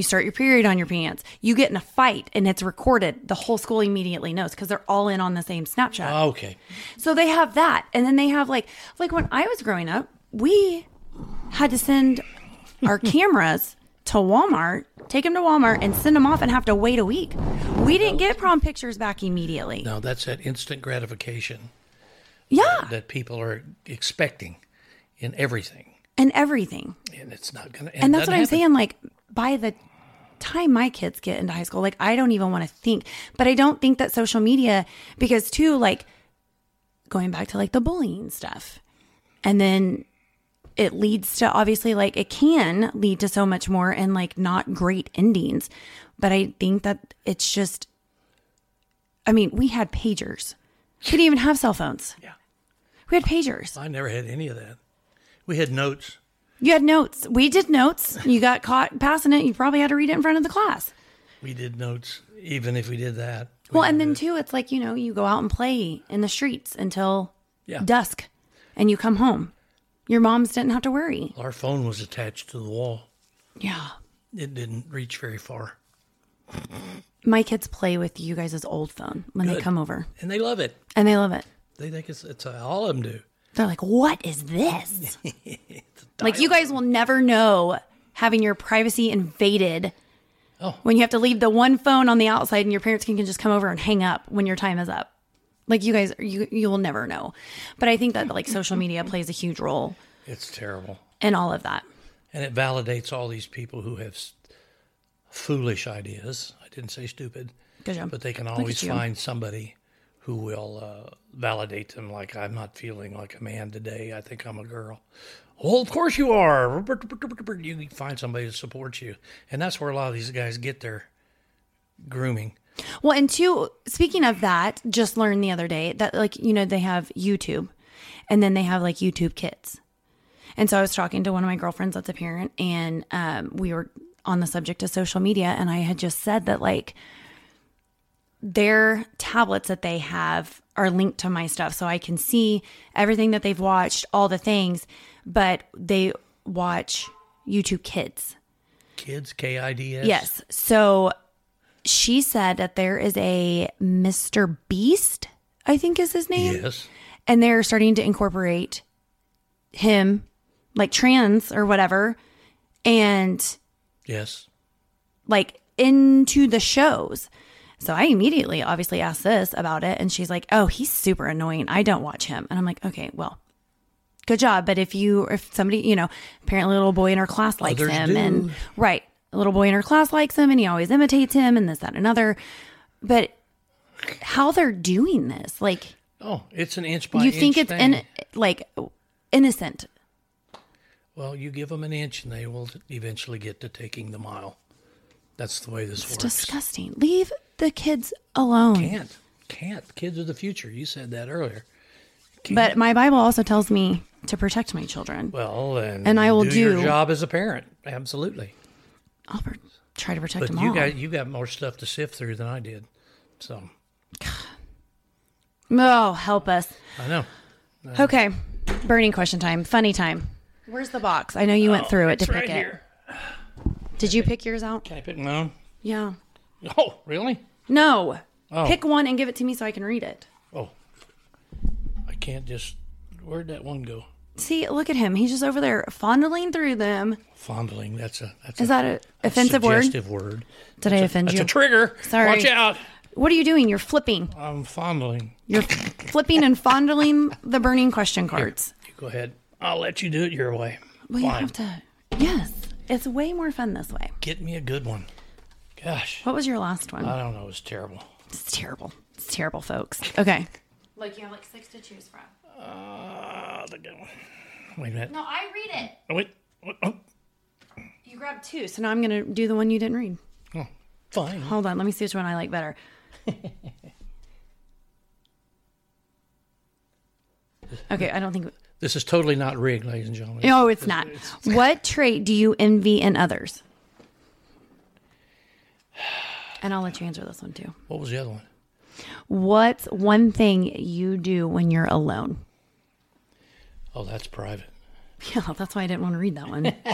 Speaker 1: You start your period on your pants. You get in a fight and it's recorded. The whole school immediately knows because they're all in on the same Snapchat.
Speaker 2: Oh, okay,
Speaker 1: So they have that. And then they have like like when I was growing up, we had to send our cameras to Walmart, take them to Walmart and send them off and have to wait a week. We didn't get prom pictures back immediately.
Speaker 2: now that's that instant gratification
Speaker 1: Yeah.
Speaker 2: that people are expecting in everything,
Speaker 1: And everything.
Speaker 2: and it's not going to.
Speaker 1: And that's what I'm saying like by the time my kids get into high school, like I don't even want to think, but I don't think that social media because too like going back to like the bullying stuff. And then it leads to obviously like it can lead to so much more and like not great endings. But I think that it's just I mean, we had pagers. We didn't even have cell phones.
Speaker 2: Yeah,
Speaker 1: We had pagers.
Speaker 2: I never had any of that. We had notes.
Speaker 1: You had notes. We did notes. You got caught passing it. You probably had to read it in front of the class.
Speaker 2: We did notes, even if we did that. we
Speaker 1: Well, and then
Speaker 2: it.
Speaker 1: too, it's like, you know, you go out and play in the streets until
Speaker 2: Yeah.
Speaker 1: dusk and you come home. Your moms didn't have to worry.
Speaker 2: our phone was attached to the wall.
Speaker 1: Yeah.
Speaker 2: It didn't reach very far,
Speaker 1: My kids play with you guys' old phone when they come over
Speaker 2: and they love it.
Speaker 1: and they love it.
Speaker 2: They think it's it's uh, all of them do.
Speaker 1: They're like, what is this? like, you guys will never know having your privacy invaded
Speaker 2: Oh.
Speaker 1: when you have to leave the one phone on the outside and your parents can, can just come over and hang up when your time is up. Like, you guys, you, you will never know. But I think that, like, social media plays a huge role
Speaker 2: It's terrible.
Speaker 1: And all of that.
Speaker 2: And it validates all these people who have foolish ideas. I didn't say stupid, but they can always find somebody who will uh, validate them. Like I'm not feeling like a man today. I think I'm a girl. Well, of course you are. You find somebody to support you, and that's where a lot of these guys get their grooming.
Speaker 1: Well, and two, speaking of that, just learned the other day that, like, you know, they have YouTube and then they have like YouTube Kids. And so I was talking to one of my girlfriends that's a parent, and um, we were on the subject of social media. And I had just said that, like, their tablets that they have are linked to my stuff. So I can see everything that they've watched, all the things, but they watch YouTube Kids.
Speaker 2: Kids, K I D S.
Speaker 1: Yes. So she said that there is a Mr. Beast, I think is his name.
Speaker 2: Yes.
Speaker 1: And they're starting to incorporate him, like trans or whatever, and
Speaker 2: Yes.
Speaker 1: like into the shows. So I immediately obviously asked this about it and she's like, "Oh, he's super annoying. I don't watch him." And I'm like, "Okay, well, good job, but if you if somebody, you know, apparently a little boy in her class likes
Speaker 2: Others
Speaker 1: him
Speaker 2: do.
Speaker 1: and right, a little boy in her class likes him and he always imitates him and this that and another." But how they're doing this? Like
Speaker 2: Oh, it's an inch by
Speaker 1: you think it's
Speaker 2: thing.
Speaker 1: in, like innocent?
Speaker 2: Well, you give them an inch, and they will eventually get to taking the mile. That's the way this
Speaker 1: It's
Speaker 2: works.
Speaker 1: disgusting. Leave the kids alone.
Speaker 2: Can't, can't. Kids are the future. You said that earlier.
Speaker 1: But my Bible also tells me to protect my children.
Speaker 2: Well, then,
Speaker 1: And I will
Speaker 2: do your job as a parent. Absolutely.
Speaker 1: I'll per- try to protect
Speaker 2: But
Speaker 1: them
Speaker 2: you
Speaker 1: all.
Speaker 2: got you got more stuff to sift through than I did. So
Speaker 1: oh, help us.
Speaker 2: I know.
Speaker 1: Okay, burning question time. Funny time. Where's the box? I know you went oh, through it to pick
Speaker 2: right
Speaker 1: it.
Speaker 2: here.
Speaker 1: Did you pick yours out?
Speaker 2: Can I pick my own?
Speaker 1: Yeah.
Speaker 2: Oh, really?
Speaker 1: No.
Speaker 2: Oh.
Speaker 1: Pick one and give it to me so I can read it.
Speaker 2: Oh, I can't just. Where'd that one go?
Speaker 1: See, look at him. He's just over there fondling through them.
Speaker 2: Fondling. That's a. That's
Speaker 1: Is
Speaker 2: a
Speaker 1: that an offensive word?
Speaker 2: suggestive word.
Speaker 1: Did I offend
Speaker 2: That's
Speaker 1: you?
Speaker 2: a trigger.
Speaker 1: Sorry.
Speaker 2: Watch out.
Speaker 1: What are you doing? You're flipping.
Speaker 2: I'm fondling.
Speaker 1: You're flipping and fondling the burning question cards.
Speaker 2: You go ahead. I'll let you do it your way.
Speaker 1: Well, you have to. Yes, it's way more fun this way.
Speaker 2: Get me a good one. Gosh,
Speaker 1: What was your last one?
Speaker 2: I don't know. It was terrible.
Speaker 1: It's terrible. It's terrible, folks. Okay. Like you have like six to choose from.
Speaker 2: Uh, the good one. Wait a minute.
Speaker 1: No, I read it.
Speaker 2: Oh, wait. Oh,
Speaker 1: You grabbed two, so now I'm gonna do the one you didn't read.
Speaker 2: oh, fine.
Speaker 1: Hold on, let me see which one I like better. okay, I don't think.
Speaker 2: This is totally not rigged, ladies and gentlemen.
Speaker 1: No, it's not. What trait do you envy in others? And I'll let you answer this one too.
Speaker 2: What was the other one?
Speaker 1: What's one thing you do when you're alone?
Speaker 2: Oh, that's private.
Speaker 1: Yeah, that's why I didn't want to read that one.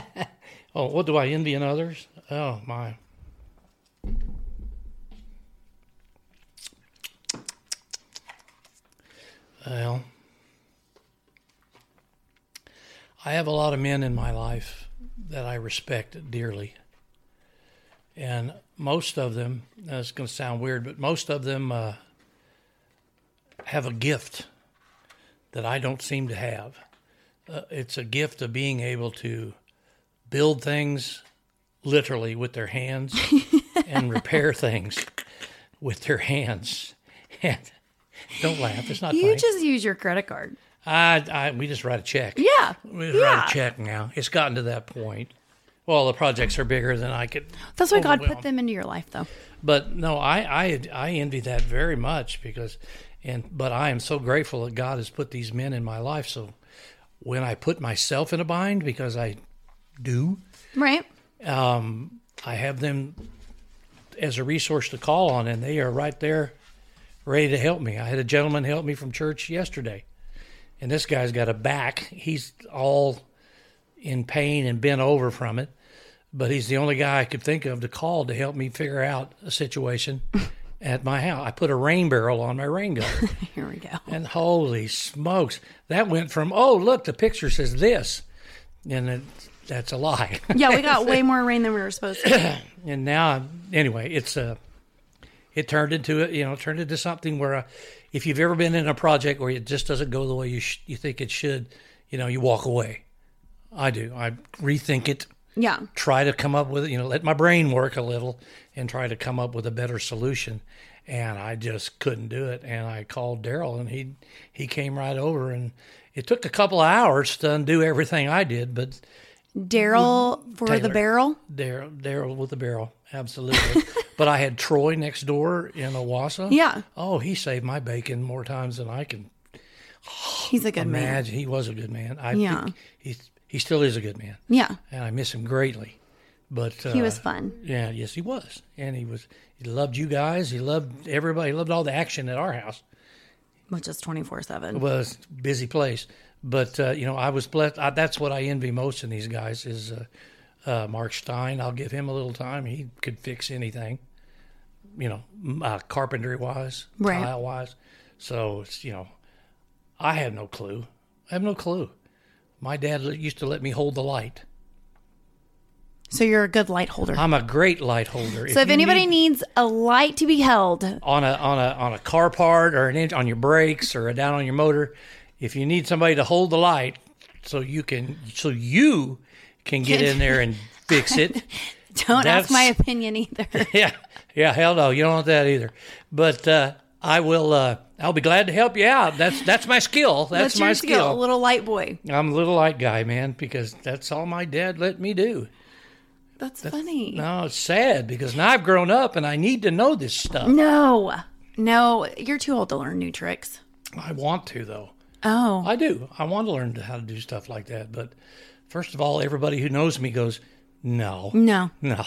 Speaker 2: Oh, what do I envy in others? Oh, my. Well, I have a lot of men in my life that I respect dearly. And most of them, that's going to sound weird, but most of them uh, have a gift that I don't seem to have. Uh, it's a gift of being able to build things literally with their hands and repair things with their hands. And don't laugh; it's not
Speaker 1: you
Speaker 2: funny.
Speaker 1: just use your credit card.
Speaker 2: I, I, we just write a check.
Speaker 1: Yeah.
Speaker 2: We just
Speaker 1: yeah.
Speaker 2: write a check now. It's gotten to that point. Well, the projects are bigger than I could.
Speaker 1: That's why God put them into your life, though.
Speaker 2: But no, I, I I envy that very much because, and but I am so grateful that God has put these men in my life. So when I put myself in a bind, because I do,
Speaker 1: Right.
Speaker 2: um, I have them as a resource to call on, and they are right there, ready to help me. I had a gentleman help me from church yesterday, and this guy's got a back. He's all in pain and bent over from it, but he's the only guy I could think of to call to help me figure out a situation at my house. I put a rain barrel on my rain gutter.
Speaker 1: Here we go.
Speaker 2: And holy smokes, that went from, oh, look, the picture says this. And it, that's a lie.
Speaker 1: Yeah, we got way more rain than we were supposed to.
Speaker 2: and now, anyway, it's uh, it turned into it, you know, turned into something where uh, if you've ever been in a project where it just doesn't go the way you, sh- you think it should, you know, you walk away. I do. I rethink it,
Speaker 1: Yeah.
Speaker 2: try to come up with, it, you know, let my brain work a little and try to come up with a better solution. And I just couldn't do it. And I called Daryl, and he he came right over, and it took a couple of hours to undo everything I did, but
Speaker 1: Daryl for the barrel.
Speaker 2: Daryl Daryl with the barrel, absolutely. but I had Troy next door in Owasso.
Speaker 1: Yeah.
Speaker 2: Oh, he saved my bacon more times than I can
Speaker 1: He's a good man.
Speaker 2: He was a good man. I
Speaker 1: Yeah.
Speaker 2: think he still is a good man,
Speaker 1: Yeah.
Speaker 2: and I miss him greatly. But uh,
Speaker 1: He was fun.
Speaker 2: Yeah, yes, he was, and he was. He loved you guys. He loved everybody. He loved all the action at our house.
Speaker 1: Which is 24 7.
Speaker 2: It was a busy place, but uh, you know, I was blessed. I, that's what I envy most in these guys is uh, uh, Mark Stein. I'll give him a little time. He could fix anything, you know, uh, carpentry wise,
Speaker 1: Right.
Speaker 2: tile wise. So it's you know, I have no clue. I have no clue. My dad used to let me hold the light.
Speaker 1: So you're a good light holder.
Speaker 2: I'm a great light holder.
Speaker 1: so if
Speaker 2: you
Speaker 1: anybody
Speaker 2: need-
Speaker 1: needs a light to be held,
Speaker 2: on a on a on a car part or an engine on your brakes or down on your motor, if you need somebody to hold the light so you can so you can get in there and fix it.
Speaker 1: don't ask my opinion either.
Speaker 2: yeah, yeah, hell no, you don't want that either. But uh, I will. Uh, I'll be glad to help you out. That's that's my skill. That's, my
Speaker 1: your
Speaker 2: skill.
Speaker 1: little light boy.
Speaker 2: I'm a little light guy, man, because that's all my dad let me do.
Speaker 1: That's, funny.
Speaker 2: No, it's sad because now I've grown up and I need to know this stuff.
Speaker 1: No, no, you're too old to learn new tricks.
Speaker 2: I want to though.
Speaker 1: Oh,
Speaker 2: I do. I want to learn how to do stuff like that. But first of all, everybody who knows me goes, "No,
Speaker 1: no,
Speaker 2: no,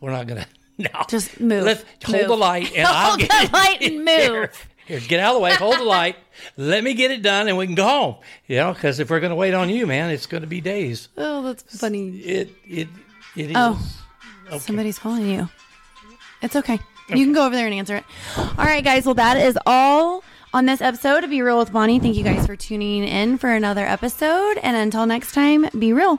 Speaker 2: we're not gonna." No,
Speaker 1: Just move.
Speaker 2: Let hold
Speaker 1: Move.
Speaker 2: the light and I'll
Speaker 1: Hold
Speaker 2: get
Speaker 1: the light and move.
Speaker 2: Here, get out of the way. Hold the light. Let me get it done, and we can go home. You know, because if we're going to wait on you, man, it's going to be days.
Speaker 1: Oh, that's funny.
Speaker 2: It it it is.
Speaker 1: Oh. Somebody's calling you. It's okay. You can go over there and answer it. All right, guys. Well, that is all on this episode of Be Real with Bonnie. Thank you guys for tuning in for another episode. And until next time, be real.